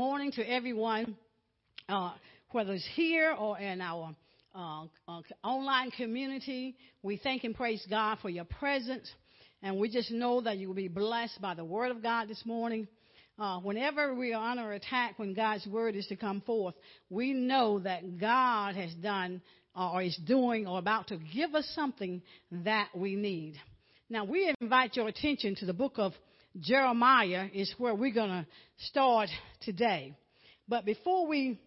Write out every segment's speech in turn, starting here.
morning to everyone, uh, whether it's here or in our uh, uh, online community. We thank and praise God for your presence. And we just know that you will be blessed by the word of God this morning. Uh, whenever we are under attack, when God's word is to come forth, we know that God has done uh, or is doing or about to give us something that we need. Now, we invite your attention to the book of Jeremiah, is where we're going to start today. But before we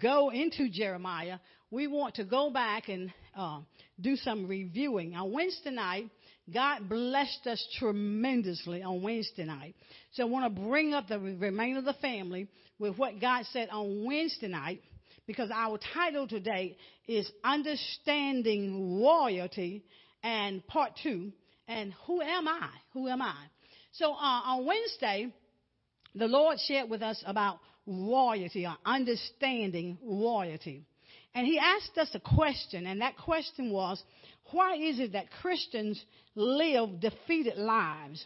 go into Jeremiah, we want to go back and uh, do some reviewing. On Wednesday night, God blessed us tremendously on Wednesday night. So I want to bring up the remainder of the family with what God said on Wednesday night because our title today is Understanding Royalty and part two. And who am I? Who am I? So uh, on Wednesday, the Lord shared with us about royalty or understanding royalty. And he asked us a question, and that question was, why is it that Christians live defeated lives?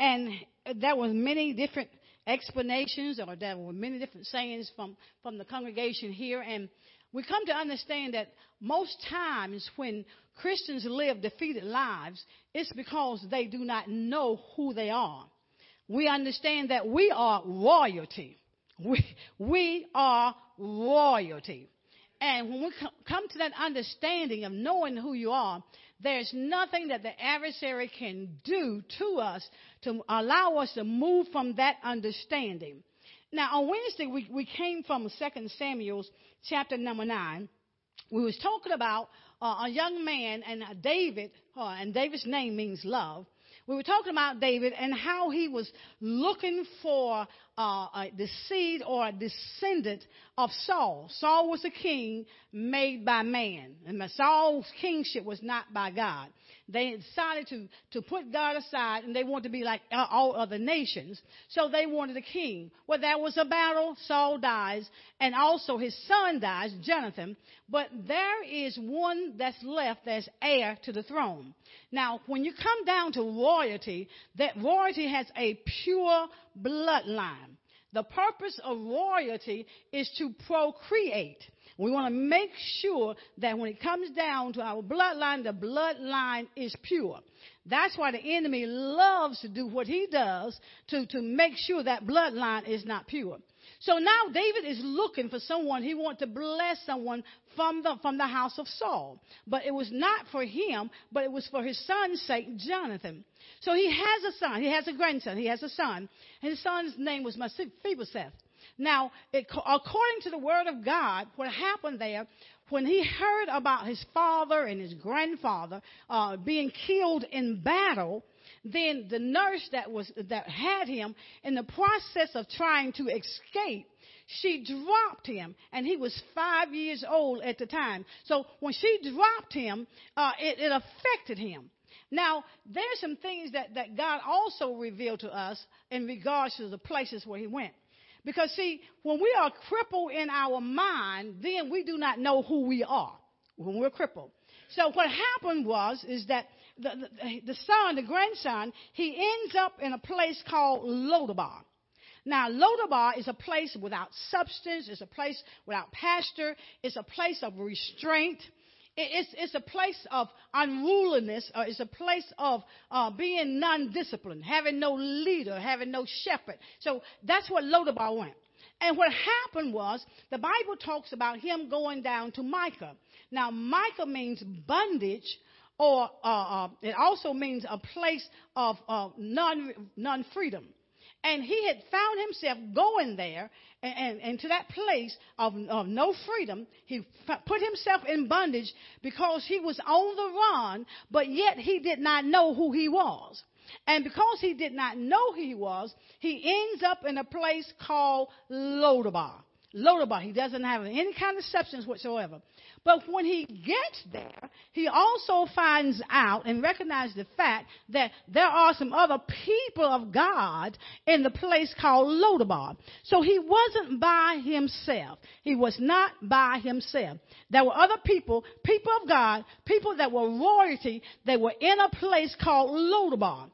And there were many different explanations, or there were many different sayings from, from the congregation here. And we come to understand that most times when Christians live defeated lives, it's because they do not know who they are. We understand that we are royalty. We, we are royalty. And when we come to that understanding of knowing who you are, there's nothing that the adversary can do to us to allow us to move from that understanding. Now, on Wednesday, we, we came from 2 Samuel's chapter number 9. We was talking about uh, a young man and uh, David, uh, and David's name means love. We were talking about David and how he was looking for uh, the seed or a descendant of Saul. Saul was a king made by man, and Saul's kingship was not by God. They decided to, to put God aside and they wanted to be like all other nations. So they wanted a king. Well, there was a battle. Saul dies and also his son dies, Jonathan. But there is one that's left that's heir to the throne. Now, when you come down to royalty, that royalty has a pure bloodline. The purpose of royalty is to procreate. We want to make sure that when it comes down to our bloodline, the bloodline is pure. That's why the enemy loves to do what he does to, to make sure that bloodline is not pure. So now David is looking for someone. He wants to bless someone from the, from the house of Saul. But it was not for him, but it was for his son's sake, Jonathan. So he has a son. He has a grandson. He has a son. His son's name was Mephibosheth. Now, it, according to the word of God, what happened there, when he heard about his father and his grandfather uh, being killed in battle, then the nurse that was that had him in the process of trying to escape she dropped him and he was five years old at the time so when she dropped him uh, it, it affected him now, there's some things that, that God also revealed to us in regards to the places where he went. Because see, when we are crippled in our mind, then we do not know who we are when we're crippled. So what happened was, is that the, the, the son, the grandson, he ends up in a place called Lodabar. Now, Lodabar is a place without substance. It's a place without pasture. It's a place of restraint. It's, it's a place of unruliness. Uh, it's a place of uh, being non-disciplined, having no leader, having no shepherd. So that's what Lodabar went. And what happened was the Bible talks about him going down to Micah. Now, Micah means bondage, or uh, uh, it also means a place of uh, non non freedom. And he had found himself going there and, and, and to that place of, of no freedom. He f- put himself in bondage because he was on the run, but yet he did not know who he was. And because he did not know who he was, he ends up in a place called Lodabar. Lodabar. He doesn't have any kind of substance whatsoever. But when he gets there, he also finds out and recognizes the fact that there are some other people of God in the place called Lodabar. So he wasn't by himself. He was not by himself. There were other people, people of God, people that were royalty, that were in a place called Lodabar.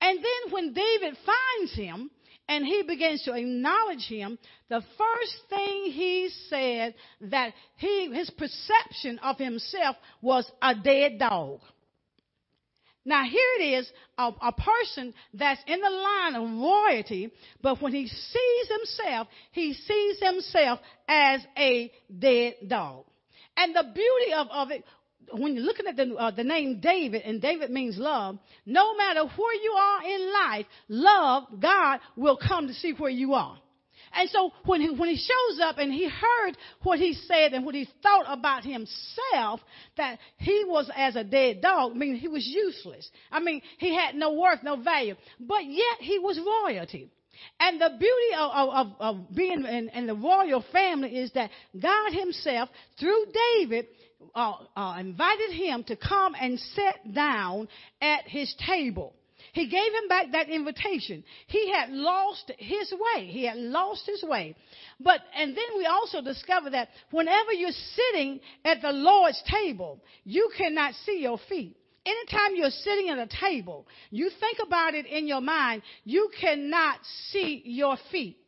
And then when David finds him, and he begins to acknowledge him, the first thing he said that he, his perception of himself was a dead dog. Now here it is, a, a, person that's in the line of royalty, but when he sees himself, he sees himself as a dead dog. And the beauty of, of it, when you're looking at the, uh, the name David, and David means love, no matter where you are in life, love, God will come to see where you are. And so when he, when he shows up and he heard what he said and what he thought about himself, that he was as a dead dog, I mean, he was useless. I mean, he had no worth, no value, but yet he was royalty. And the beauty of, of, of being in, in, the royal family is that God himself, through David, uh, uh, invited him to come and sit down at his table. He gave him back that invitation. He had lost his way. He had lost his way. But, and then we also discover that whenever you're sitting at the Lord's table, you cannot see your feet. Anytime you're sitting at a table, you think about it in your mind, you cannot see your feet.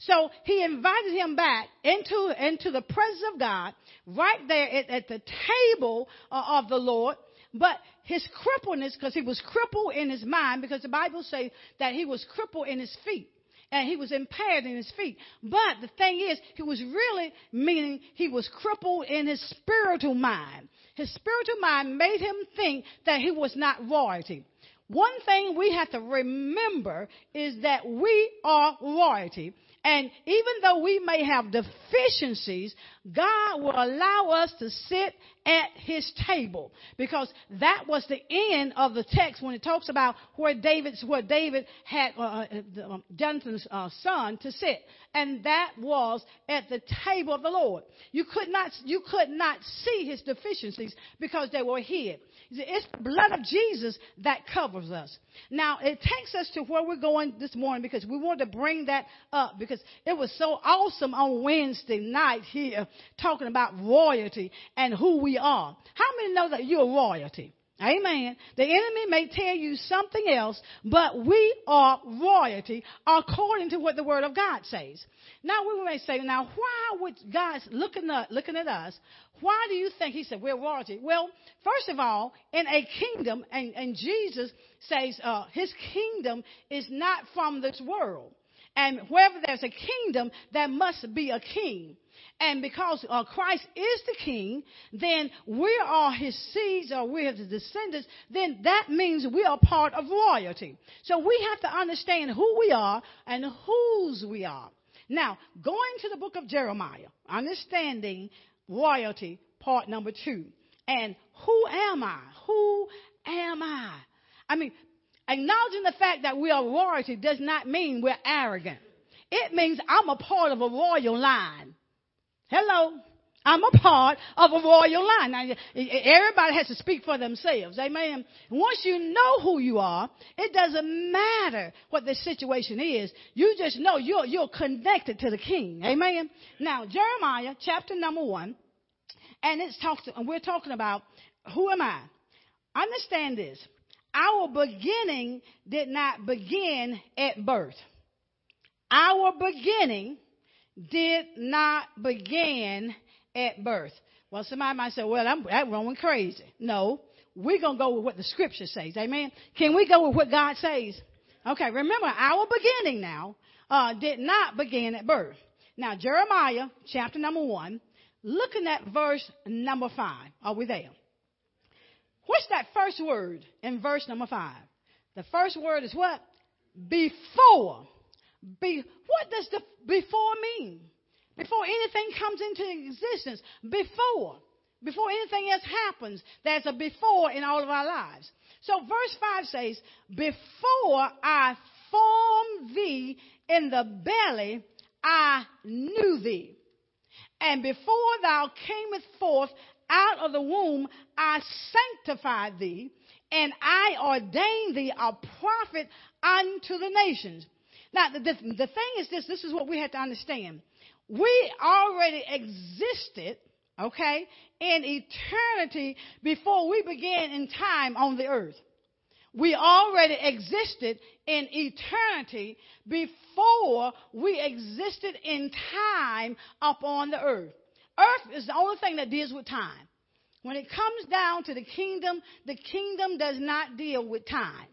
So he invited him back into, into the presence of God, right there at, at the table uh, of the Lord. But his crippleness, because he was crippled in his mind, because the Bible says that he was crippled in his feet and he was impaired in his feet. But the thing is, he was really meaning he was crippled in his spiritual mind. His spiritual mind made him think that he was not royalty. One thing we have to remember is that we are royalty. And even though we may have deficiencies, God will allow us to sit at his table because that was the end of the text when it talks about where David's where David had uh, uh um, Jonathan's uh, son to sit, and that was at the table of the Lord. You could not you could not see his deficiencies because they were hid. It's the blood of Jesus that covers us. Now, it takes us to where we're going this morning because we want to bring that up because it was so awesome on Wednesday night here talking about royalty and who we are. How many know that you're royalty? Amen. The enemy may tell you something else, but we are royalty according to what the word of God says. Now we may say, now why would God looking at, looking at us, why do you think he said we're royalty? Well, first of all, in a kingdom, and, and Jesus says uh, his kingdom is not from this world. And wherever there's a kingdom, there must be a king. And because uh, Christ is the king, then we are his seeds or we're his descendants, then that means we are part of royalty. So we have to understand who we are and whose we are. Now, going to the book of Jeremiah, understanding royalty, part number two. And who am I? Who am I? I mean, acknowledging the fact that we are royalty does not mean we're arrogant. It means I'm a part of a royal line. Hello. I'm a part of a royal line. Now, everybody has to speak for themselves. Amen. Once you know who you are, it doesn't matter what the situation is. You just know you're, you're connected to the king. Amen. Now, Jeremiah chapter number one, and it's talked, and we're talking about who am I? Understand this. Our beginning did not begin at birth. Our beginning did not begin at birth. Well, somebody might say, well, I'm, going crazy. No, we're going to go with what the scripture says. Amen. Can we go with what God says? Okay, remember our beginning now uh, did not begin at birth. Now, Jeremiah chapter number one, looking at verse number five. Are we there? What's that first word in verse number five? The first word is what? Before. Be, what does the before mean? Before anything comes into existence, before. Before anything else happens, there's a before in all of our lives. So verse 5 says, Before I formed thee in the belly, I knew thee. And before thou camest forth out of the womb, I sanctified thee, and I ordained thee a prophet unto the nations. Now, the, the, the thing is this this is what we have to understand. We already existed, okay, in eternity before we began in time on the earth. We already existed in eternity before we existed in time upon the earth. Earth is the only thing that deals with time. When it comes down to the kingdom, the kingdom does not deal with time.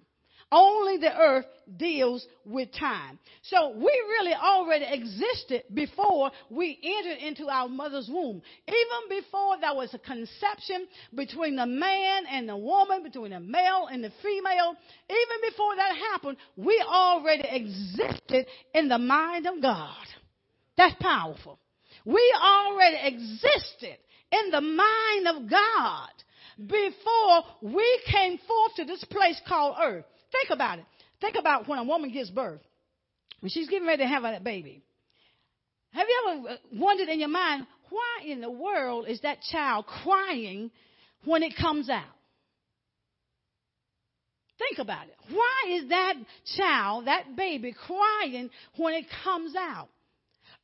Only the earth deals with time. So we really already existed before we entered into our mother's womb. Even before there was a conception between the man and the woman, between the male and the female, even before that happened, we already existed in the mind of God. That's powerful. We already existed in the mind of God before we came forth to this place called earth. Think about it. Think about when a woman gives birth, when she's getting ready to have that baby. Have you ever wondered in your mind, why in the world is that child crying when it comes out? Think about it. Why is that child, that baby, crying when it comes out?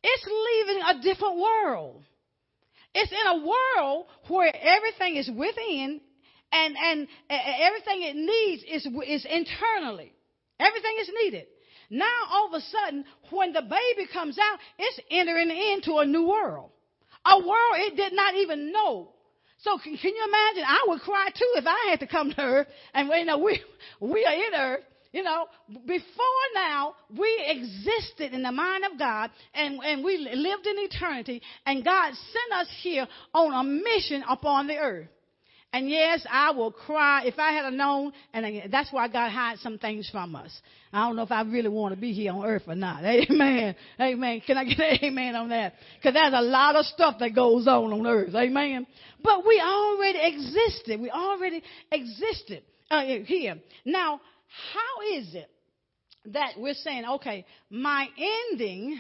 It's leaving a different world. It's in a world where everything is within and, and everything it needs is, is internally. Everything is needed. Now, all of a sudden, when the baby comes out, it's entering into a new world. A world it did not even know. So can, can you imagine? I would cry too if I had to come to earth and you know, we, we are in earth. You know, before now, we existed in the mind of God and, and we lived in eternity and God sent us here on a mission upon the earth. And yes, I will cry if I had known, and that's why God hides some things from us. I don't know if I really want to be here on earth or not. Amen. Amen. Can I get an amen on that? Because there's a lot of stuff that goes on on earth. Amen. But we already existed. We already existed uh, here. Now, how is it that we're saying, okay, my ending,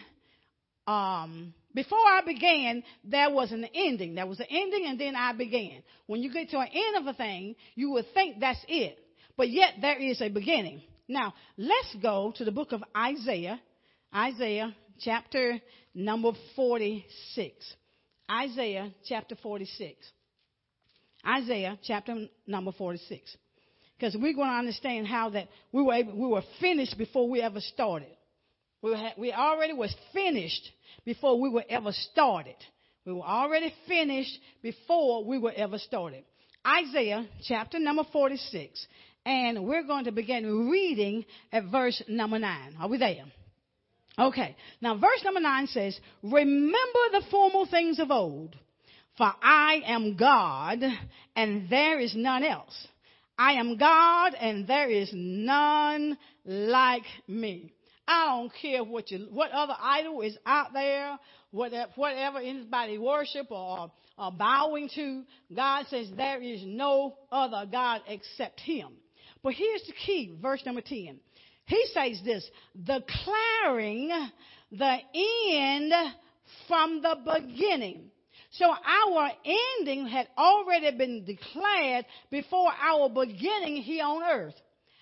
um, before I began, there was an ending. There was an ending and then I began. When you get to an end of a thing, you would think that's it. But yet there is a beginning. Now, let's go to the book of Isaiah. Isaiah chapter number 46. Isaiah chapter 46. Isaiah chapter number 46. Because we're going to understand how that we were, able, we were finished before we ever started. We, we already was finished before we were ever started. We were already finished before we were ever started. Isaiah chapter number 46. And we're going to begin reading at verse number 9. Are we there? Okay. Now verse number 9 says, Remember the formal things of old, for I am God and there is none else. I am God and there is none like me. I don't care what you, what other idol is out there, whatever, whatever anybody worship or, bowing to. God says there is no other God except Him. But here's the key, verse number 10. He says this, declaring the end from the beginning. So our ending had already been declared before our beginning here on earth.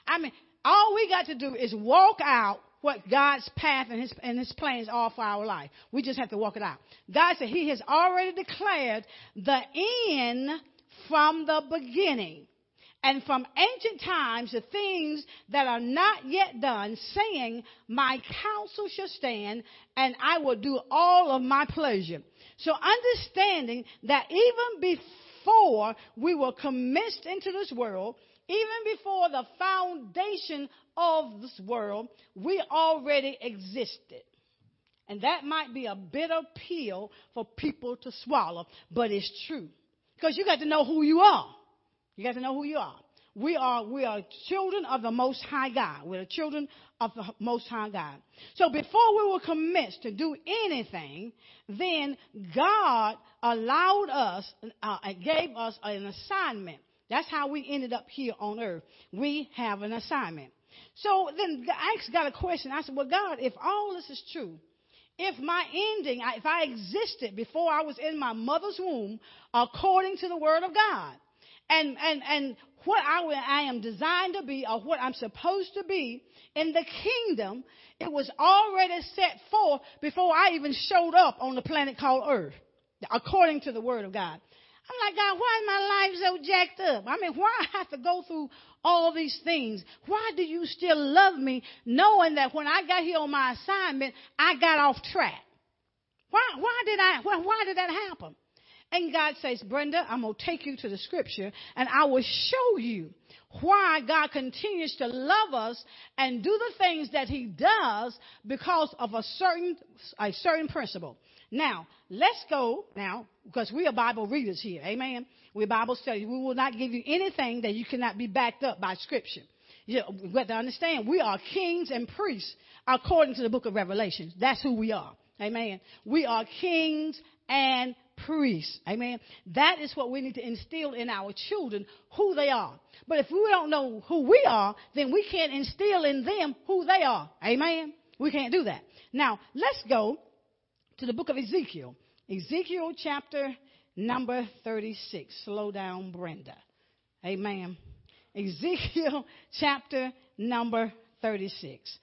I mean, all we got to do is walk out what God's path and his, and his plans are for our life. We just have to walk it out. God said he has already declared the end from the beginning. And from ancient times, the things that are not yet done, saying, My counsel shall stand, and I will do all of my pleasure. So understanding that even before we were commenced into this world, even before the foundation of this world, we already existed. And that might be a bitter pill for people to swallow, but it's true. Because you got to know who you are. You got to know who you are. We are, we are children of the Most High God. We're children of the Most High God. So before we were commenced to do anything, then God allowed us, uh, gave us an assignment. That's how we ended up here on earth. We have an assignment. So then I got a question. I said, well, God, if all this is true, if my ending, if I existed before I was in my mother's womb according to the word of God, and, and, and what I, I am designed to be or what I'm supposed to be in the kingdom, it was already set forth before I even showed up on the planet called Earth, according to the word of God. I'm like, God, why is my life so jacked up? I mean, why I have to go through all these things. Why do you still love me knowing that when I got here on my assignment, I got off track? Why, why did I, why, why did that happen? And God says, Brenda, I'm going to take you to the scripture and I will show you why God continues to love us and do the things that he does because of a certain, a certain principle. Now, let's go now, because we are Bible readers here. Amen. We're Bible studies. We will not give you anything that you cannot be backed up by scripture. You got to understand, we are kings and priests according to the book of Revelation. That's who we are. Amen. We are kings and priests. Amen. That is what we need to instill in our children, who they are. But if we don't know who we are, then we can't instill in them who they are. Amen. We can't do that. Now, let's go to the book of Ezekiel. Ezekiel chapter number 36. Slow down, Brenda. Amen. Ezekiel chapter number 36.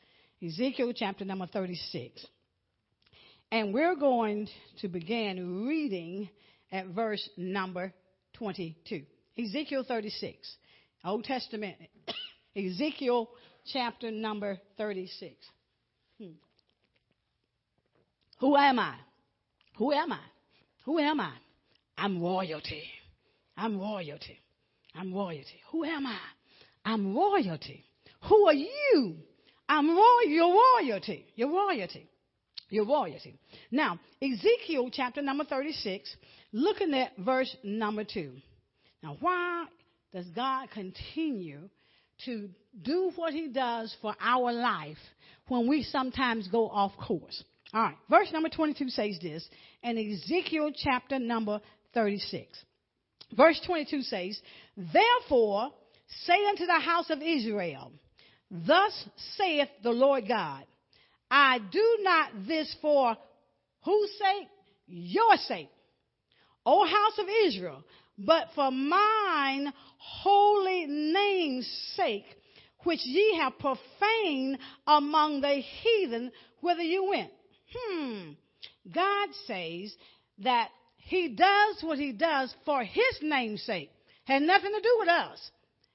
Ezekiel chapter number 36. And we're going to begin reading at verse number 22. Ezekiel 36. Old Testament. Ezekiel chapter number 36. Hmm. Who am I? Who am I? Who am I? I'm royalty. I'm royalty. I'm royalty. Who am I? I'm royalty. Who are you? I'm royal. You're royalty. You're royalty. You're royalty. Now, Ezekiel chapter number 36, looking at verse number 2. Now, why does God continue to do what he does for our life when we sometimes go off course? All right, verse number 22 says this, in Ezekiel chapter number 36. Verse 22 says, Therefore say unto the house of Israel, Thus saith the Lord God, I do not this for whose sake? Your sake, O house of Israel, but for mine holy name's sake, which ye have profaned among the heathen, whither you went. Hmm. God says that he does what he does for his name's sake. Had nothing to do with us.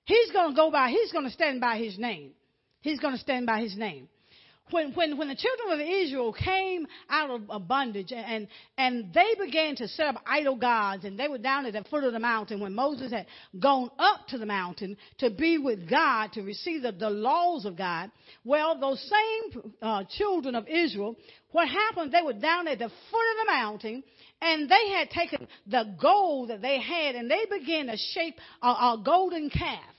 He's going to go by, he's going to stand by his name. He's going to stand by his name when, when, when the children of Israel came out of bondage and, and they began to set up idol gods and they were down at the foot of the mountain when Moses had gone up to the mountain to be with God, to receive the, the laws of God, well, those same uh, children of Israel, what happened, they were down at the foot of the mountain and they had taken the gold that they had and they began to shape a, a golden calf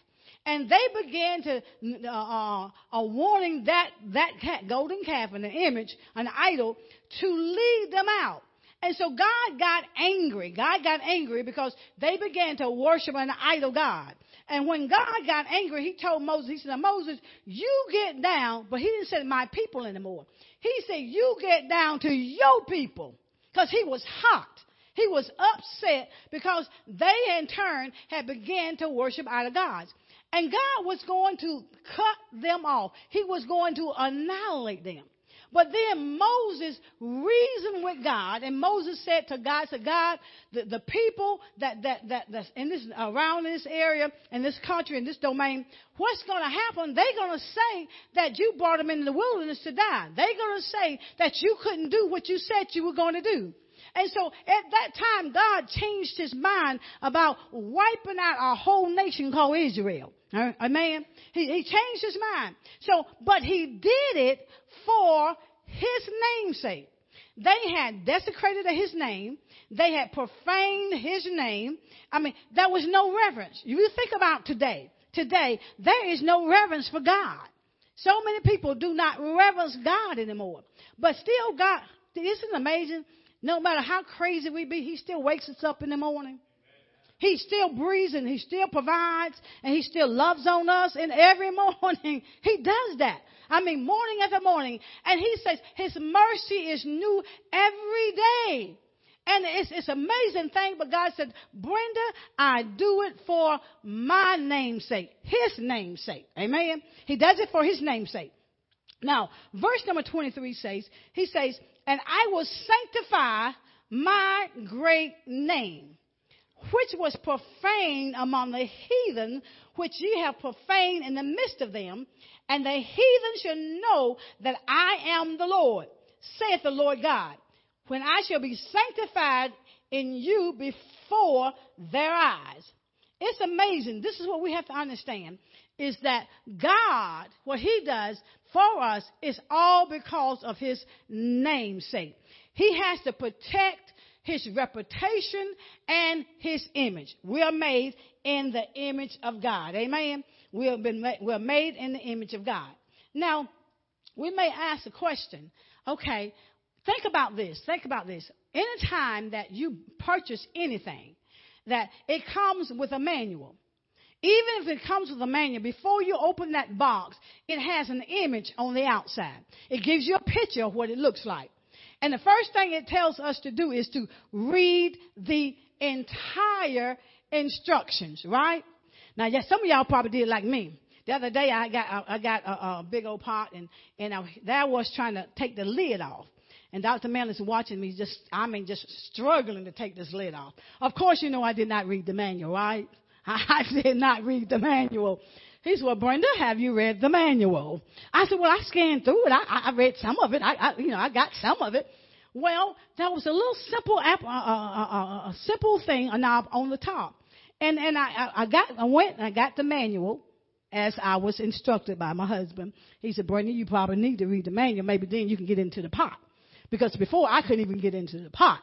and they began to uh, uh, uh, warning that that cat, golden calf, and an image, an idol, to lead them out. And so God got angry. God got angry because they began to worship an idol God. And when God got angry, he told Moses, he said, Moses, you get down, but he didn't say my people anymore. He said, you get down to your people. Because he was hot. He was upset because they in turn had began to worship idol gods. And God was going to cut them off. He was going to annihilate them. But then Moses reasoned with God, and Moses said to God, "To God, the, the people that, that, that, that's in this, around in this area, in this country, in this domain, what's going to happen? They're going to say that you brought them into the wilderness to die. They're going to say that you couldn't do what you said you were going to do. And so at that time, God changed his mind about wiping out a whole nation called Israel. Amen. He, he changed his mind. So, but he did it for his namesake. They had desecrated his name. They had profaned his name. I mean, there was no reverence. You think about today. Today, there is no reverence for God. So many people do not reverence God anymore. But still, God, isn't amazing? No matter how crazy we be, He still wakes us up in the morning. He still breathes and He still provides and He still loves on us. And every morning He does that. I mean, morning after morning. And He says His mercy is new every day. And it's, it's amazing thing, but God said, Brenda, I do it for my namesake, His namesake. Amen. He does it for His namesake. Now, verse number 23 says, He says, and I will sanctify my great name which was profaned among the heathen, which ye have profaned in the midst of them, and the heathen shall know that I am the Lord, saith the Lord God, when I shall be sanctified in you before their eyes. It's amazing. This is what we have to understand is that God, what He does for us is all because of His namesake. He has to protect his reputation and his image. We are made in the image of God. Amen. We have been made, we're made in the image of God. Now, we may ask a question. Okay, think about this. Think about this. Anytime that you purchase anything, that it comes with a manual. Even if it comes with a manual, before you open that box, it has an image on the outside. It gives you a picture of what it looks like. And the first thing it tells us to do is to read the entire instructions, right? Now, yes, some of y'all probably did like me. The other day, I got I got a, a big old pot, and and I, there I was trying to take the lid off. And Dr. is watching me, just I mean, just struggling to take this lid off. Of course, you know I did not read the manual, right? I did not read the manual. He said, well, Brenda, have you read the manual? I said, well, I scanned through it. I, I read some of it. I, I, you know, I got some of it. Well, that was a little simple, app, uh, uh, uh, a simple thing, a knob on the top. And, and I, I got, I went and I got the manual as I was instructed by my husband. He said, Brenda, you probably need to read the manual. Maybe then you can get into the pot. Because before I couldn't even get into the pot.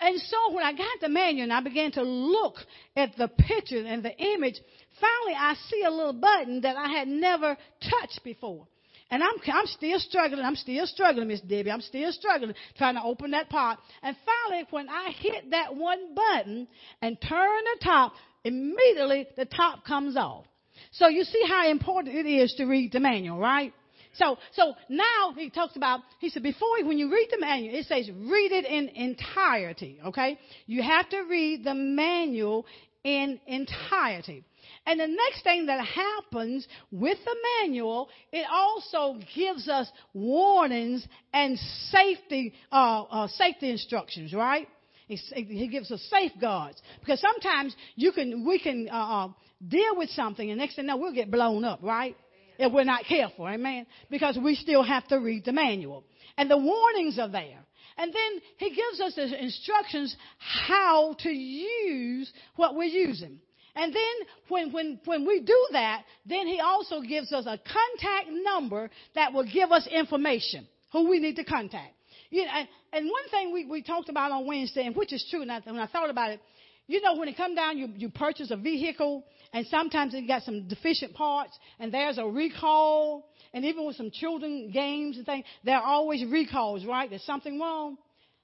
And so when I got the manual and I began to look at the picture and the image, finally I see a little button that I had never touched before. And I'm, I'm still struggling. I'm still struggling, Miss Debbie. I'm still struggling trying to open that pot. And finally, when I hit that one button and turn the top, immediately the top comes off. So you see how important it is to read the manual, right? So, so now he talks about, he said, before, when you read the manual, it says read it in entirety, okay? You have to read the manual in entirety. And the next thing that happens with the manual, it also gives us warnings and safety, uh, uh, safety instructions, right? He gives us safeguards because sometimes you can, we can uh, uh, deal with something, and next thing you know, we'll get blown up, right? If we're not careful, amen. Because we still have to read the manual, and the warnings are there. And then he gives us the instructions how to use what we're using. And then when, when, when we do that, then he also gives us a contact number that will give us information who we need to contact. You know, and, one thing we, we talked about on Wednesday, and which is true, and I, when I thought about it, you know, when it come down, you, you purchase a vehicle, and sometimes it got some deficient parts, and there's a recall, and even with some children games and things, there are always recalls, right? There's something wrong.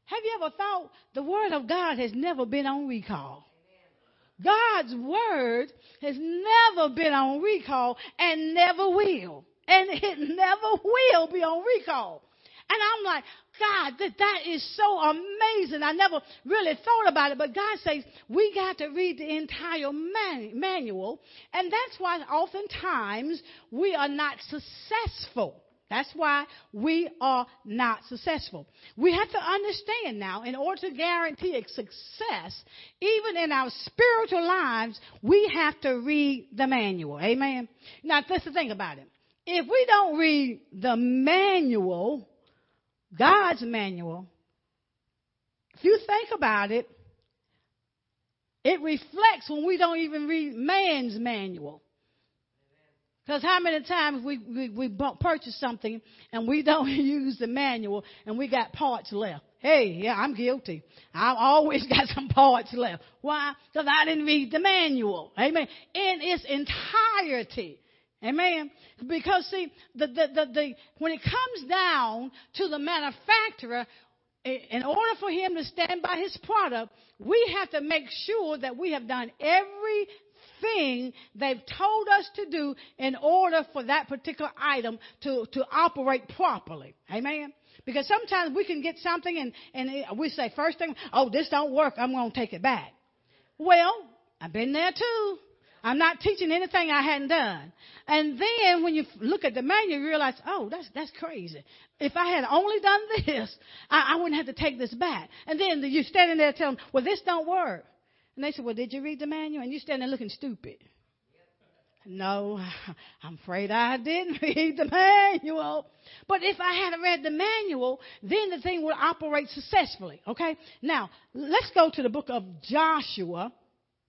Have you ever thought the Word of God has never been on recall? God's word has never been on recall and never will. And it never will be on recall. And I'm like, God, that, that is so amazing. I never really thought about it, but God says we got to read the entire man, manual. And that's why oftentimes we are not successful. That's why we are not successful. We have to understand now, in order to guarantee success, even in our spiritual lives, we have to read the manual. Amen. Now, let's think about it. If we don't read the manual, God's manual, if you think about it, it reflects when we don't even read man's manual. Because how many times we, we, we purchase something and we don't use the manual and we got parts left. Hey, yeah, I'm guilty. I've always got some parts left. Why? Because I didn't read the manual. Amen. In its entirety. Amen. Because see, the, the, the, the, when it comes down to the manufacturer, in order for him to stand by his product, we have to make sure that we have done every thing they've told us to do in order for that particular item to, to operate properly. Amen. Because sometimes we can get something and, and we say first thing, oh, this don't work. I'm going to take it back. Well, I've been there too. I'm not teaching anything I hadn't done. And then when you look at the manual, you realize, oh, that's, that's crazy. If I had only done this, I, I wouldn't have to take this back. And then you're standing there telling, them, well, this don't work. And they said, Well, did you read the manual? And you stand there looking stupid. No, I'm afraid I didn't read the manual. But if I had read the manual, then the thing would operate successfully. Okay? Now, let's go to the book of Joshua.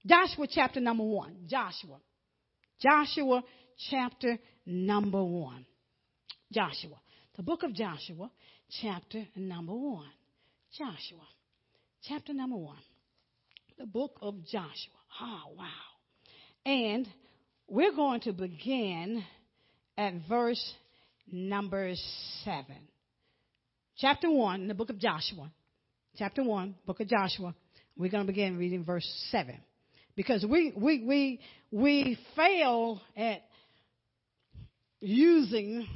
Joshua chapter number one. Joshua. Joshua chapter number one. Joshua. The book of Joshua chapter number one. Joshua chapter number one. The book of Joshua. Oh, wow. And we're going to begin at verse number 7. Chapter 1 in the book of Joshua. Chapter 1, book of Joshua. We're going to begin reading verse 7. Because we, we, we, we fail at using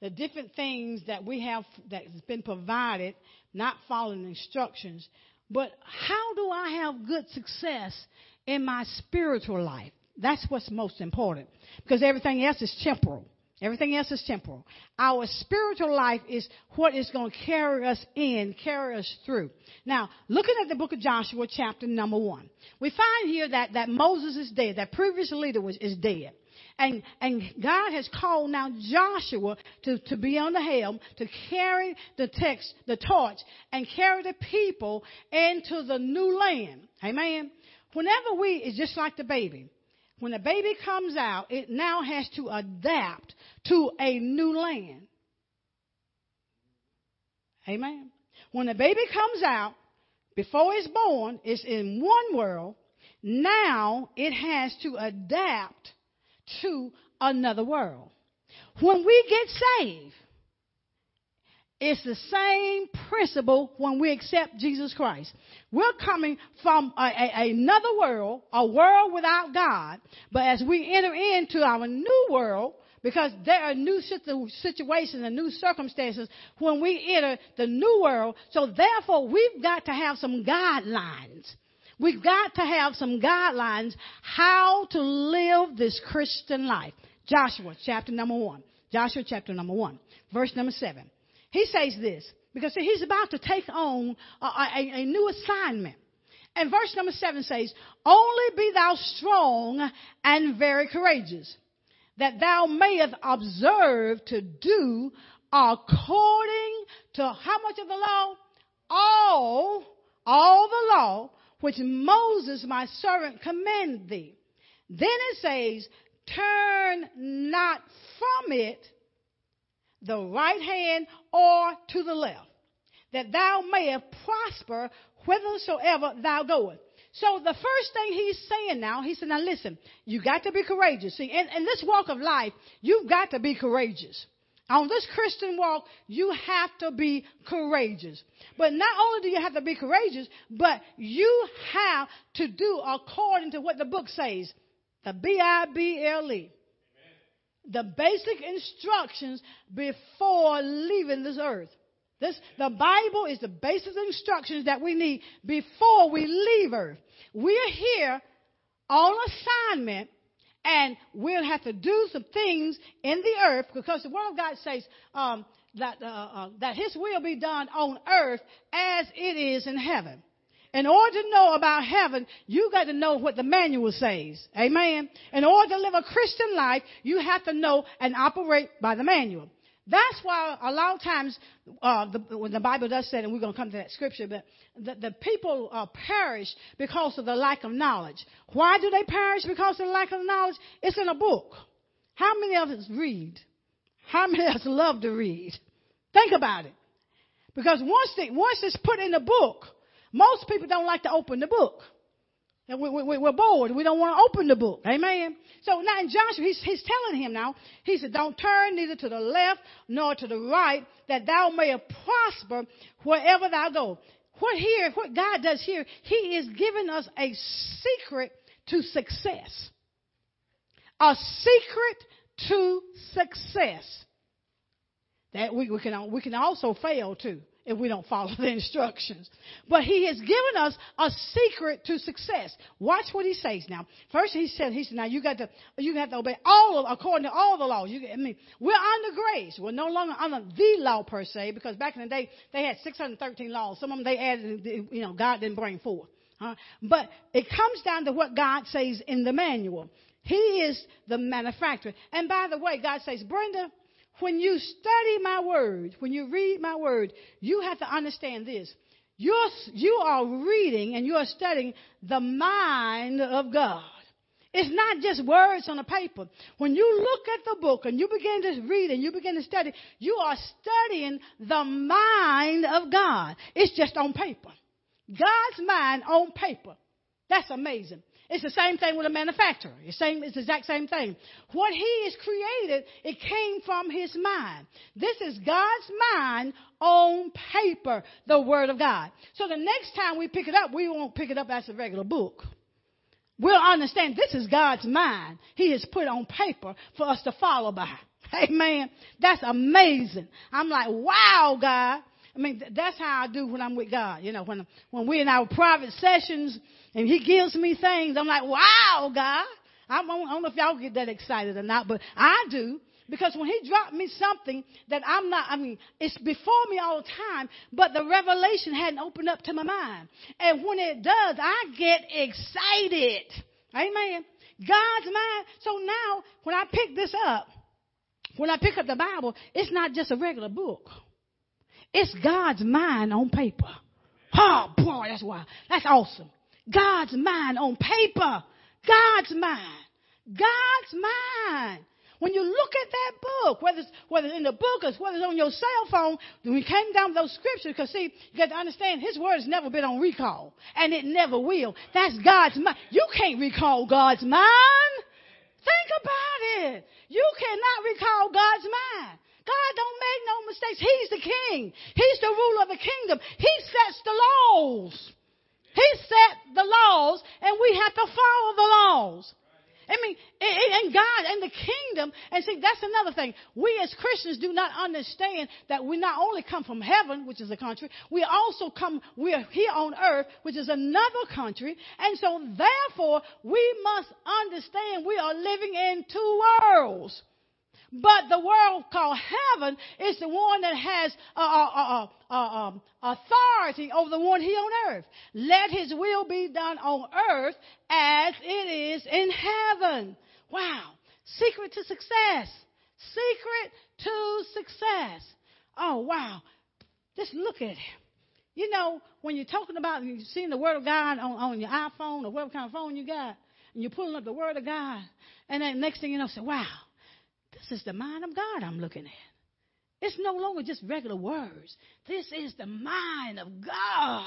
the different things that we have that's been provided, not following instructions. But how do I have good success in my spiritual life? That's what's most important. Because everything else is temporal. Everything else is temporal. Our spiritual life is what is going to carry us in, carry us through. Now, looking at the book of Joshua, chapter number one, we find here that, that Moses is dead, that previous leader was, is dead. And, and God has called now Joshua to, to be on the helm, to carry the text, the torch, and carry the people into the new land. Amen. Whenever we, it's just like the baby when a baby comes out, it now has to adapt to a new land. Amen. When a baby comes out, before it's born, it's in one world. Now it has to adapt to another world. When we get saved, it's the same principle when we accept Jesus Christ. We're coming from a, a, another world, a world without God, but as we enter into our new world, because there are new situations and new circumstances when we enter the new world, so therefore we've got to have some guidelines. We've got to have some guidelines how to live this Christian life. Joshua chapter number one. Joshua chapter number one. Verse number seven. He says this because he's about to take on a, a, a new assignment. And verse number seven says, Only be thou strong and very courageous, that thou mayest observe to do according to how much of the law? All, all the law which Moses my servant commanded thee. Then it says, Turn not from it the right hand or to the left, that thou mayest prosper whithersoever thou goest. So the first thing he's saying now, he said, now listen, you got to be courageous. See, in, in this walk of life, you've got to be courageous. On this Christian walk, you have to be courageous. But not only do you have to be courageous, but you have to do according to what the book says. The B-I-B-L-E the basic instructions before leaving this earth. This, the Bible is the basic instructions that we need before we leave earth. We're here on assignment and we'll have to do some things in the earth because the Word of God says um, that, uh, uh, that His will be done on earth as it is in heaven. In order to know about heaven, you got to know what the manual says. Amen. In order to live a Christian life, you have to know and operate by the manual. That's why a lot of times, uh, the, when the Bible does say, and we're going to come to that scripture, but the, the people uh, perish because of the lack of knowledge. Why do they perish because of the lack of knowledge? It's in a book. How many of us read? How many of us love to read? Think about it. Because once, once it's put in the book, most people don't like to open the book. And we, we, we're bored. We don't want to open the book. Amen. So now in Joshua, he's, he's telling him now, he said, don't turn neither to the left nor to the right that thou mayest prosper wherever thou go. What here, what God does here, he is giving us a secret to success. A secret to success that we, we can, we can also fail too if we don't follow the instructions. But he has given us a secret to success. Watch what he says now. First he said, he said, now you got to, you have to obey all of, according to all the laws. You, I mean, we're under grace. We're no longer under the law per se, because back in the day, they had 613 laws. Some of them they added, you know, God didn't bring forth. Uh, but it comes down to what God says in the manual. He is the manufacturer. And by the way, God says, Brenda, when you study my word, when you read my word, you have to understand this. You're, you are reading and you are studying the mind of God. It's not just words on a paper. When you look at the book and you begin to read and you begin to study, you are studying the mind of God. It's just on paper. God's mind on paper. That's amazing. It's the same thing with a manufacturer. It's, same, it's the exact same thing. What he has created, it came from his mind. This is God's mind on paper, the Word of God. So the next time we pick it up, we won't pick it up as a regular book. We'll understand this is God's mind. He has put on paper for us to follow by. Amen. That's amazing. I'm like, wow, God. I mean, that's how I do when I'm with God. You know, when, when we're in our private sessions and He gives me things, I'm like, wow, God. I don't, know if y'all get that excited or not, but I do. Because when he dropped me something that I'm not, I mean, it's before me all the time, but the revelation hadn't opened up to my mind. And when it does, I get excited. Amen. God's mind. So now, when I pick this up, when I pick up the Bible, it's not just a regular book. It's God's mind on paper. Oh boy, that's why. That's awesome. God's mind on paper. God's mind. God's mind. When you look at that book, whether it's, whether it's in the book or whether it's on your cell phone, when we came down those scriptures, because see, you got to understand, His word has never been on recall, and it never will. That's God's mind. You can't recall God's mind. Think about it. You cannot recall God's mind. God don't make no mistakes. He's the king. He's the ruler of the kingdom. He sets the laws. He set the laws, and we have to follow the laws. I mean, and God and the kingdom, and see, that's another thing. We as Christians do not understand that we not only come from heaven, which is a country, we also come, we are here on earth, which is another country, and so therefore we must understand we are living in two worlds. But the world called heaven is the one that has uh, uh, uh, um, authority over the one here on earth. Let his will be done on earth as it is in heaven. Wow. Secret to success. Secret to success. Oh, wow. Just look at it. You know, when you're talking about, and you're seeing the Word of God on, on your iPhone or whatever kind of phone you got, and you're pulling up the Word of God, and then next thing you know, say, wow, this is the mind of God I'm looking at. It's no longer just regular words. This is the mind of God.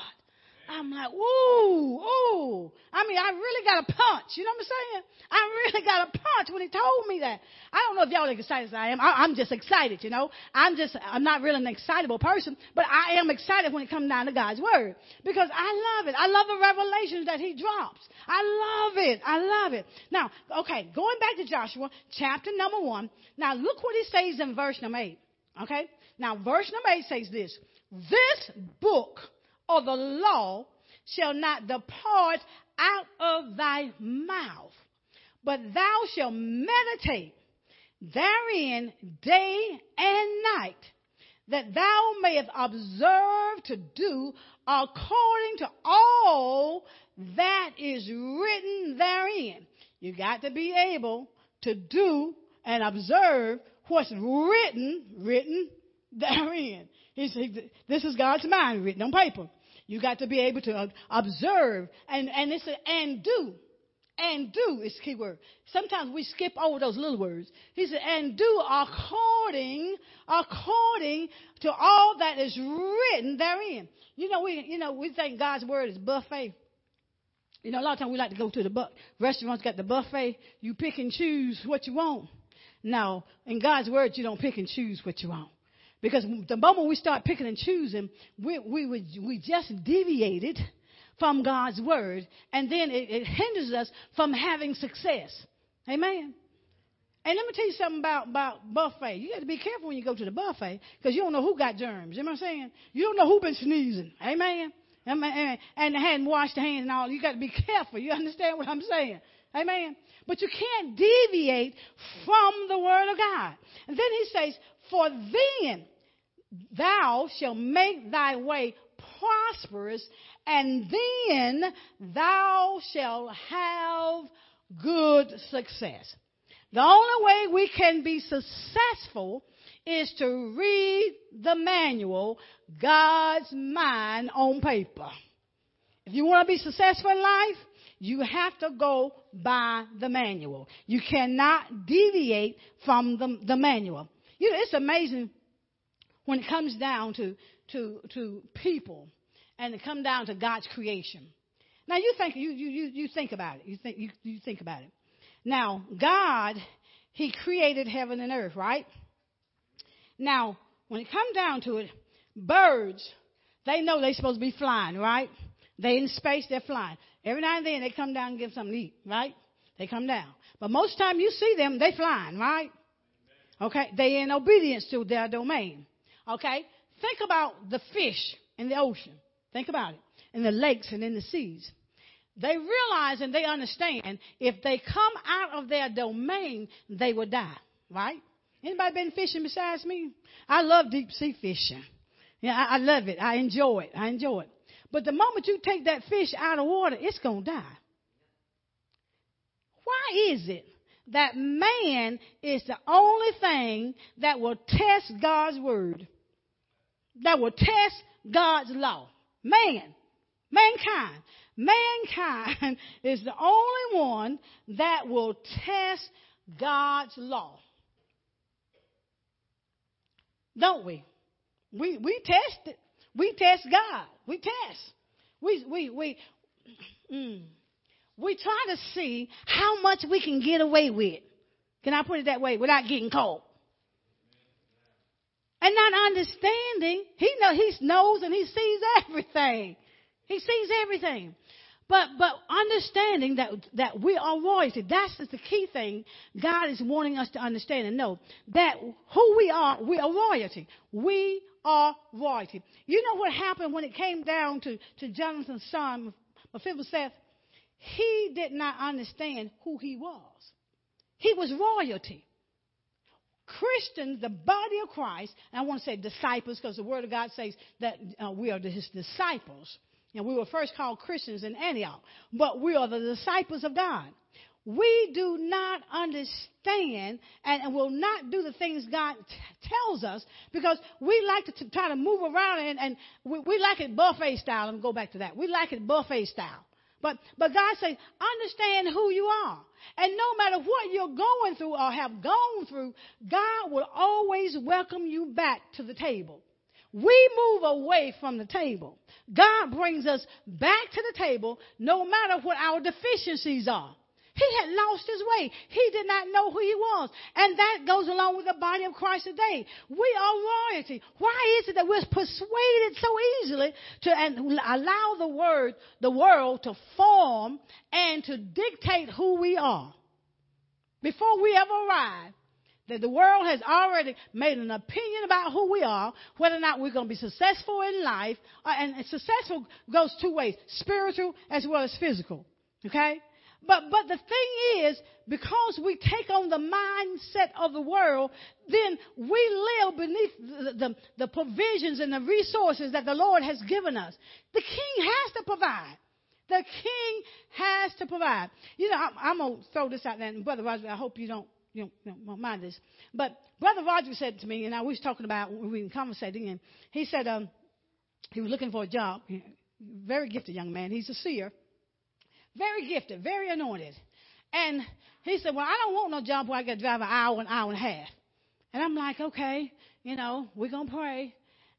I'm like, ooh, ooh. I mean, I really got a punch. You know what I'm saying? I really got a punch when he told me that. I don't know if y'all are excited as I am. I, am just excited, you know. I'm just, I'm not really an excitable person, but I am excited when it comes down to God's word because I love it. I love the revelations that he drops. I love it. I love it. Now, okay, going back to Joshua, chapter number one. Now, look what he says in verse number eight. Okay? Now, verse number eight says this. This book or the law shall not depart out of thy mouth, but thou shalt meditate therein day and night, that thou mayest observe to do according to all that is written therein. You got to be able to do and observe what's written, written therein. He said, this is God's mind written on paper. You got to be able to uh, observe and, and it's a, and do. And do is key word. Sometimes we skip over those little words. He said, and do according, according to all that is written therein. You know, we, you know, we think God's word is buffet. You know, a lot of times we like to go to the bu- restaurants, got the buffet. You pick and choose what you want. Now, in God's word, you don't pick and choose what you want. Because the moment we start picking and choosing, we, we, we just deviated from God's word, and then it, it hinders us from having success. Amen. And let me tell you something about, about buffet. You got to be careful when you go to the buffet because you don't know who got germs. You know what I'm saying? You don't know who been sneezing. Amen. Amen. And hadn't washed their hands and all. You got to be careful. You understand what I'm saying? Amen. But you can't deviate from the word of God. And then he says, for then thou shalt make thy way prosperous, and then thou shalt have good success. The only way we can be successful is to read the manual, God's mind on paper. If you want to be successful in life, you have to go by the manual. You cannot deviate from the, the manual. You know, it's amazing when it comes down to, to, to people and it comes down to God's creation. Now you think you, you, you think about it. You think you, you think about it. Now, God, He created heaven and earth, right? Now, when it comes down to it, birds, they know they're supposed to be flying, right? They in space, they're flying. Every now and then they come down and give something to eat, right? They come down. But most time you see them, they flying, right? Okay? They in obedience to their domain. Okay? Think about the fish in the ocean. Think about it. In the lakes and in the seas. They realize and they understand if they come out of their domain, they will die. Right? Anybody been fishing besides me? I love deep sea fishing. Yeah, I, I love it. I enjoy it. I enjoy it. But the moment you take that fish out of water, it's going to die. Why is it that man is the only thing that will test God's word? That will test God's law? Man. Mankind. Mankind is the only one that will test God's law. Don't we? We we test it. We test God. We test. We we we mm, we try to see how much we can get away with. Can I put it that way? Without getting caught. And not understanding, he know he knows and he sees everything. He sees everything. But but understanding that that we are royalty, that's the key thing God is wanting us to understand and know that who we are, we are royalty. We are royalty. You know what happened when it came down to, to Jonathan's son, Mephibosheth? He did not understand who he was. He was royalty. Christians, the body of Christ, and I want to say disciples because the Word of God says that uh, we are his disciples. And we were first called Christians in Antioch, but we are the disciples of God. We do not understand and, and will not do the things God t- tells us because we like to t- try to move around and, and we, we like it buffet style. Let me go back to that. We like it buffet style. But, but God says, understand who you are. And no matter what you're going through or have gone through, God will always welcome you back to the table. We move away from the table. God brings us back to the table no matter what our deficiencies are. He had lost his way. He did not know who he was. And that goes along with the body of Christ today. We are royalty. Why is it that we're persuaded so easily to allow the word, the world to form and to dictate who we are? Before we ever arrive, that the world has already made an opinion about who we are, whether or not we're going to be successful in life, uh, and successful goes two ways, spiritual as well as physical. Okay? But, but the thing is, because we take on the mindset of the world, then we live beneath the, the, the provisions and the resources that the Lord has given us. The king has to provide. The king has to provide. You know, I'm, I'm going to throw this out there, and Brother Roger, I hope you don't you know, you know, mind this. But Brother Roger said to me, and I was talking about we were conversating, and he said um, he was looking for a job. Very gifted young man. He's a seer. Very gifted, very anointed. And he said, Well, I don't want no job where I got to drive an hour, an hour and a half. And I'm like, Okay, you know, we're going to pray.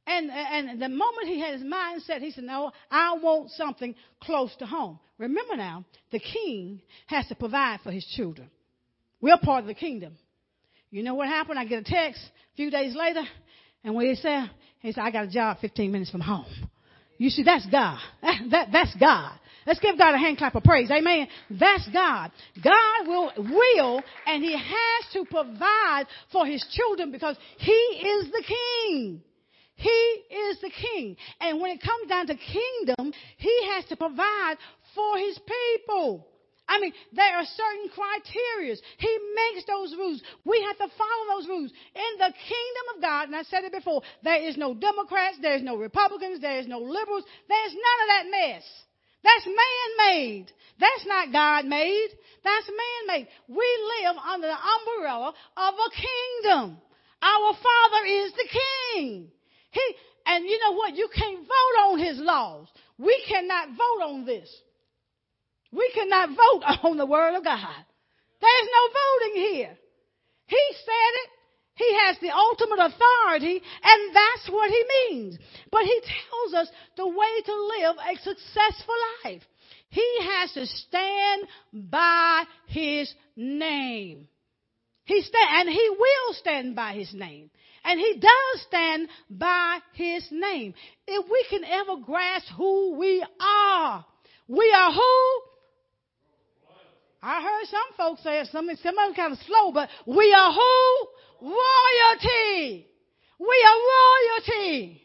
And, and the moment he had his mind set, he said, No, I want something close to home. Remember now, the king has to provide for his children. We're part of the kingdom. You know what happened? I get a text a few days later, and when he said, he said, I got a job 15 minutes from home. You see, that's God. That, that, that's God. Let's give God a hand clap of praise. Amen. That's God. God will, will, and He has to provide for His children because He is the King. He is the King. And when it comes down to kingdom, He has to provide for His people. I mean, there are certain criteria. He makes those rules. We have to follow those rules. In the kingdom of God, and I said it before, there is no Democrats, there is no Republicans, there is no liberals, there's none of that mess. That's man-made. That's not God-made. That's man-made. We live under the umbrella of a kingdom. Our Father is the King. He, and you know what? You can't vote on His laws. We cannot vote on this. We cannot vote on the Word of God. There's no voting here. He said it. He has the ultimate authority, and that's what he means. But he tells us the way to live a successful life. He has to stand by his name. He stand, and he will stand by his name. And he does stand by his name. If we can ever grasp who we are, we are who? I heard some folks say it, some, some of them kind of slow, but we are who? Royalty. We are royalty.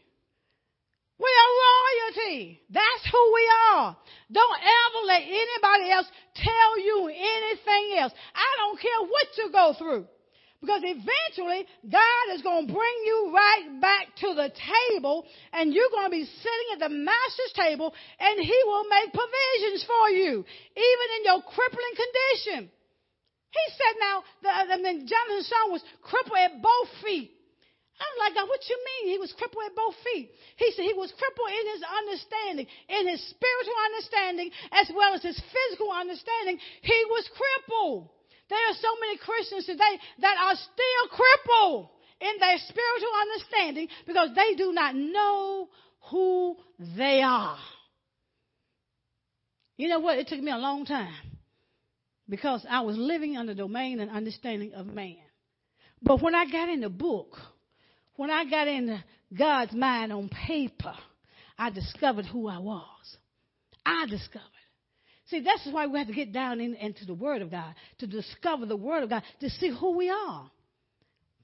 We are royalty. That's who we are. Don't ever let anybody else tell you anything else. I don't care what you go through. Because eventually, God is going to bring you right back to the table, and you're going to be sitting at the master's table, and He will make provisions for you, even in your crippling condition. He said, now, the, I mean, Jonathan's son was crippled at both feet. I'm like, what you mean? He was crippled at both feet. He said he was crippled in his understanding, in his spiritual understanding, as well as his physical understanding. He was crippled. There are so many Christians today that are still crippled in their spiritual understanding because they do not know who they are. You know what? It took me a long time because I was living under the domain and understanding of man. But when I got in the book, when I got in God's mind on paper, I discovered who I was. I discovered. See, that's why we have to get down in, into the Word of God to discover the Word of God to see who we are.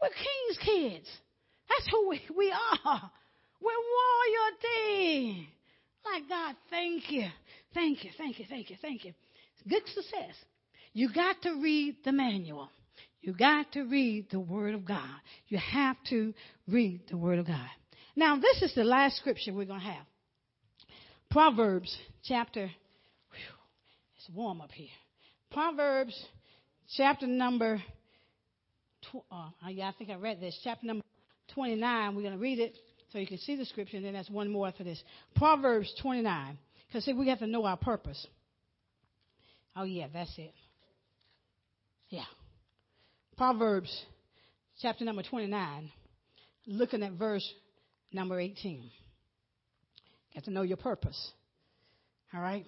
We're King's kids. That's who we, we are. We're royalty. Like God, thank you. Thank you, thank you, thank you, thank you. Good success. You got to read the manual. You got to read the Word of God. You have to read the Word of God. Now, this is the last scripture we're going to have. Proverbs chapter, it's warm up here. Proverbs chapter number, tw- uh, yeah, I think I read this. Chapter number 29. We're going to read it so you can see the scripture, and then that's one more for this. Proverbs 29. Because, see, we have to know our purpose. Oh, yeah, that's it. Yeah. Proverbs chapter number 29, looking at verse number 18. Got to know your purpose. All right?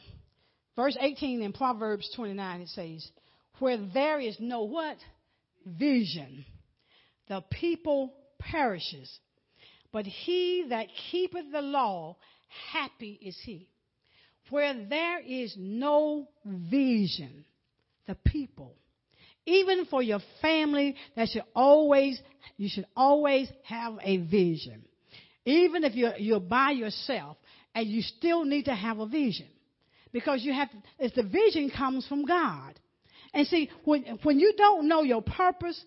Verse 18 in Proverbs 29, it says, Where there is no what? Vision. The people perishes. But he that keepeth the law, happy is he. Where there is no vision, the people even for your family, that should always, you should always have a vision. Even if you're, you're by yourself and you still need to have a vision. Because you have, it's the vision comes from God. And see, when, when you don't know your purpose,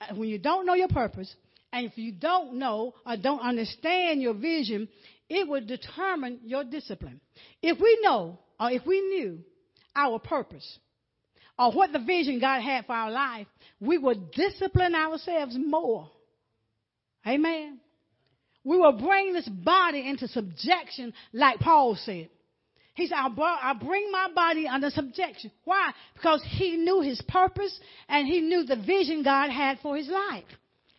uh, when you don't know your purpose, and if you don't know or don't understand your vision, it will determine your discipline. If we know or if we knew our purpose, or what the vision God had for our life, we will discipline ourselves more. Amen. We will bring this body into subjection, like Paul said. He said, "I'll bring my body under subjection. Why? Because he knew his purpose and he knew the vision God had for his life.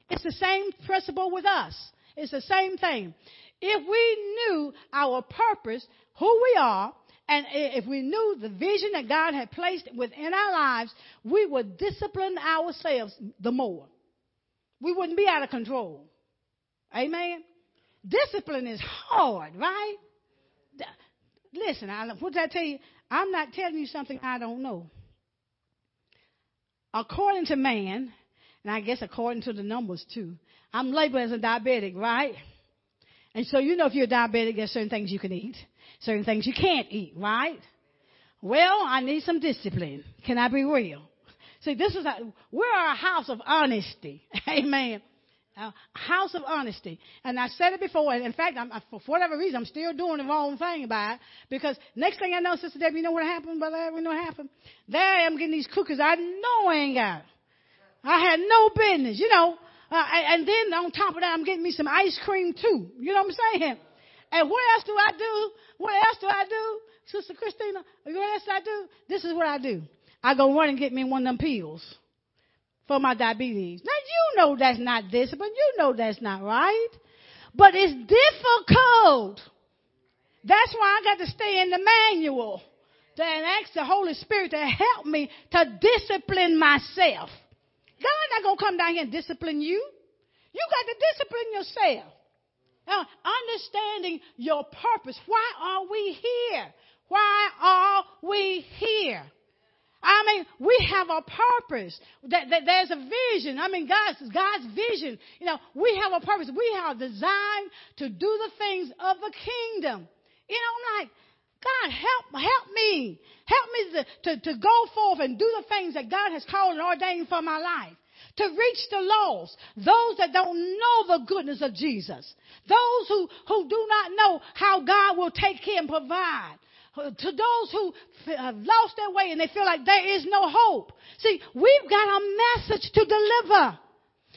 It's the same principle with us. It's the same thing. If we knew our purpose, who we are, and if we knew the vision that God had placed within our lives, we would discipline ourselves the more. We wouldn't be out of control. Amen. Discipline is hard, right? Listen, I, what did I tell you? I'm not telling you something I don't know. According to man, and I guess according to the numbers too, I'm labeled as a diabetic, right? And so you know if you're diabetic, there's certain things you can eat certain things you can't eat, right? Well, I need some discipline. Can I be real? See, this is a, we're a house of honesty. Amen. A house of honesty. And I said it before, and in fact, I'm, for whatever reason, I'm still doing the wrong thing by it. Because next thing I know, Sister Debbie, you know what happened, Brother You know what happened? There I am getting these cookies I know I ain't got. I had no business, you know. Uh, and then on top of that, I'm getting me some ice cream too. You know what I'm saying? And what else do I do? What else do I do? Sister Christina, what else do I do? This is what I do. I go run and get me one of them pills for my diabetes. Now you know that's not discipline. You know that's not right. But it's difficult. That's why I got to stay in the manual and ask the Holy Spirit to help me to discipline myself. God not gonna come down here and discipline you. You got to discipline yourself. Now, understanding your purpose. Why are we here? Why are we here? I mean, we have a purpose. That, there's a vision. I mean, God's, God's vision. You know, we have a purpose. We are designed to do the things of the kingdom. You know, I'm like, God, help, help me. Help me to, to, to go forth and do the things that God has called and ordained for my life. To reach the lost. Those that don't know the goodness of Jesus. Those who, who do not know how God will take care and provide to those who have uh, lost their way and they feel like there is no hope. See, we've got a message to deliver.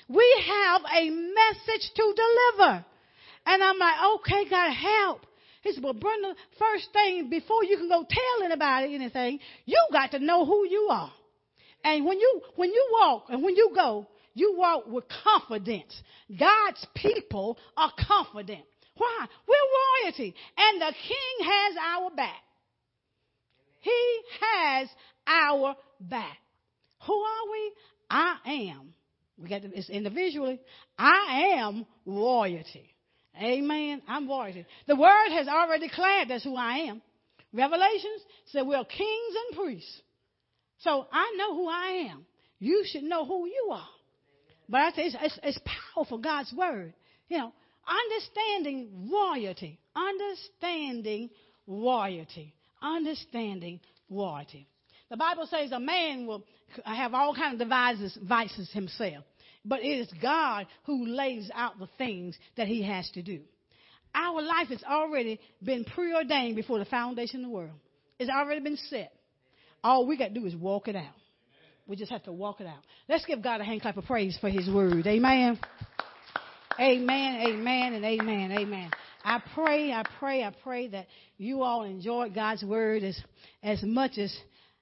We have a message to deliver. And I'm like, okay, God, help. He said, well, Brenda, first thing, before you can go tell anybody anything, you got to know who you are. And when you, when you walk and when you go, you walk with confidence. God's people are confident. Why? We're royalty. And the king has our back. He has our back. Who are we? I am. We got this individually. I am royalty. Amen. I'm royalty. The word has already declared that's who I am. Revelations said we're kings and priests. So I know who I am. You should know who you are. But I say it's, it's, it's powerful, God's word. You know, understanding royalty. Understanding royalty understanding royalty. The Bible says a man will have all kinds of devices, vices himself, but it is God who lays out the things that he has to do. Our life has already been preordained before the foundation of the world. It's already been set. All we got to do is walk it out. We just have to walk it out. Let's give God a hand clap of praise for his word. Amen. Amen, amen, and amen, amen. I pray, I pray, I pray that you all enjoy God's word as, as much as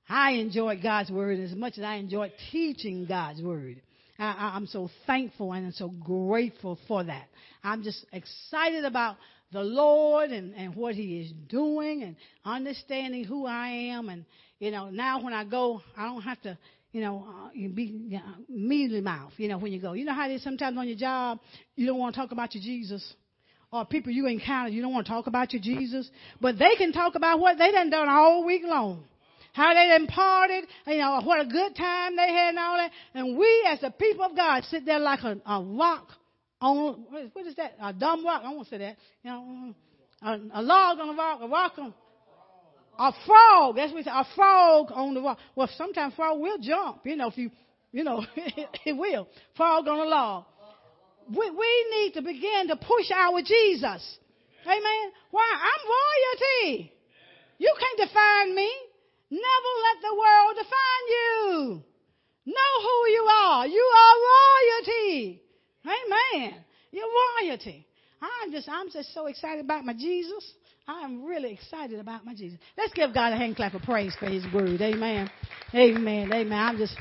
I enjoyed God's word, as much as I enjoyed teaching God's word. I, I'm so thankful and so grateful for that. I'm just excited about the Lord and, and what He is doing and understanding who I am. And, you know, now when I go, I don't have to, you know, uh, you be you know, mealy mouth, you know, when you go. You know how it is sometimes on your job, you don't want to talk about your Jesus or people you encounter, you don't want to talk about your Jesus, but they can talk about what they done done all week long. How they done parted, you know, what a good time they had and all that. And we as the people of God sit there like a, a rock on, what is that? A dumb rock. I won't say that. You know, a, a log on a rock, a rock on, a frog. That's what we say. A frog on the rock. Well, sometimes frog will jump. You know, if you, you know, it will. Frog on a log we, we need to begin to push our Jesus. Amen. Why? I'm royalty. You can't define me. Never let the world define you. Know who you are. You are royalty. Amen. You're royalty. I'm just, I'm just so excited about my Jesus. I'm really excited about my Jesus. Let's give God a hand clap of praise for his word. Amen. Amen. Amen. I'm just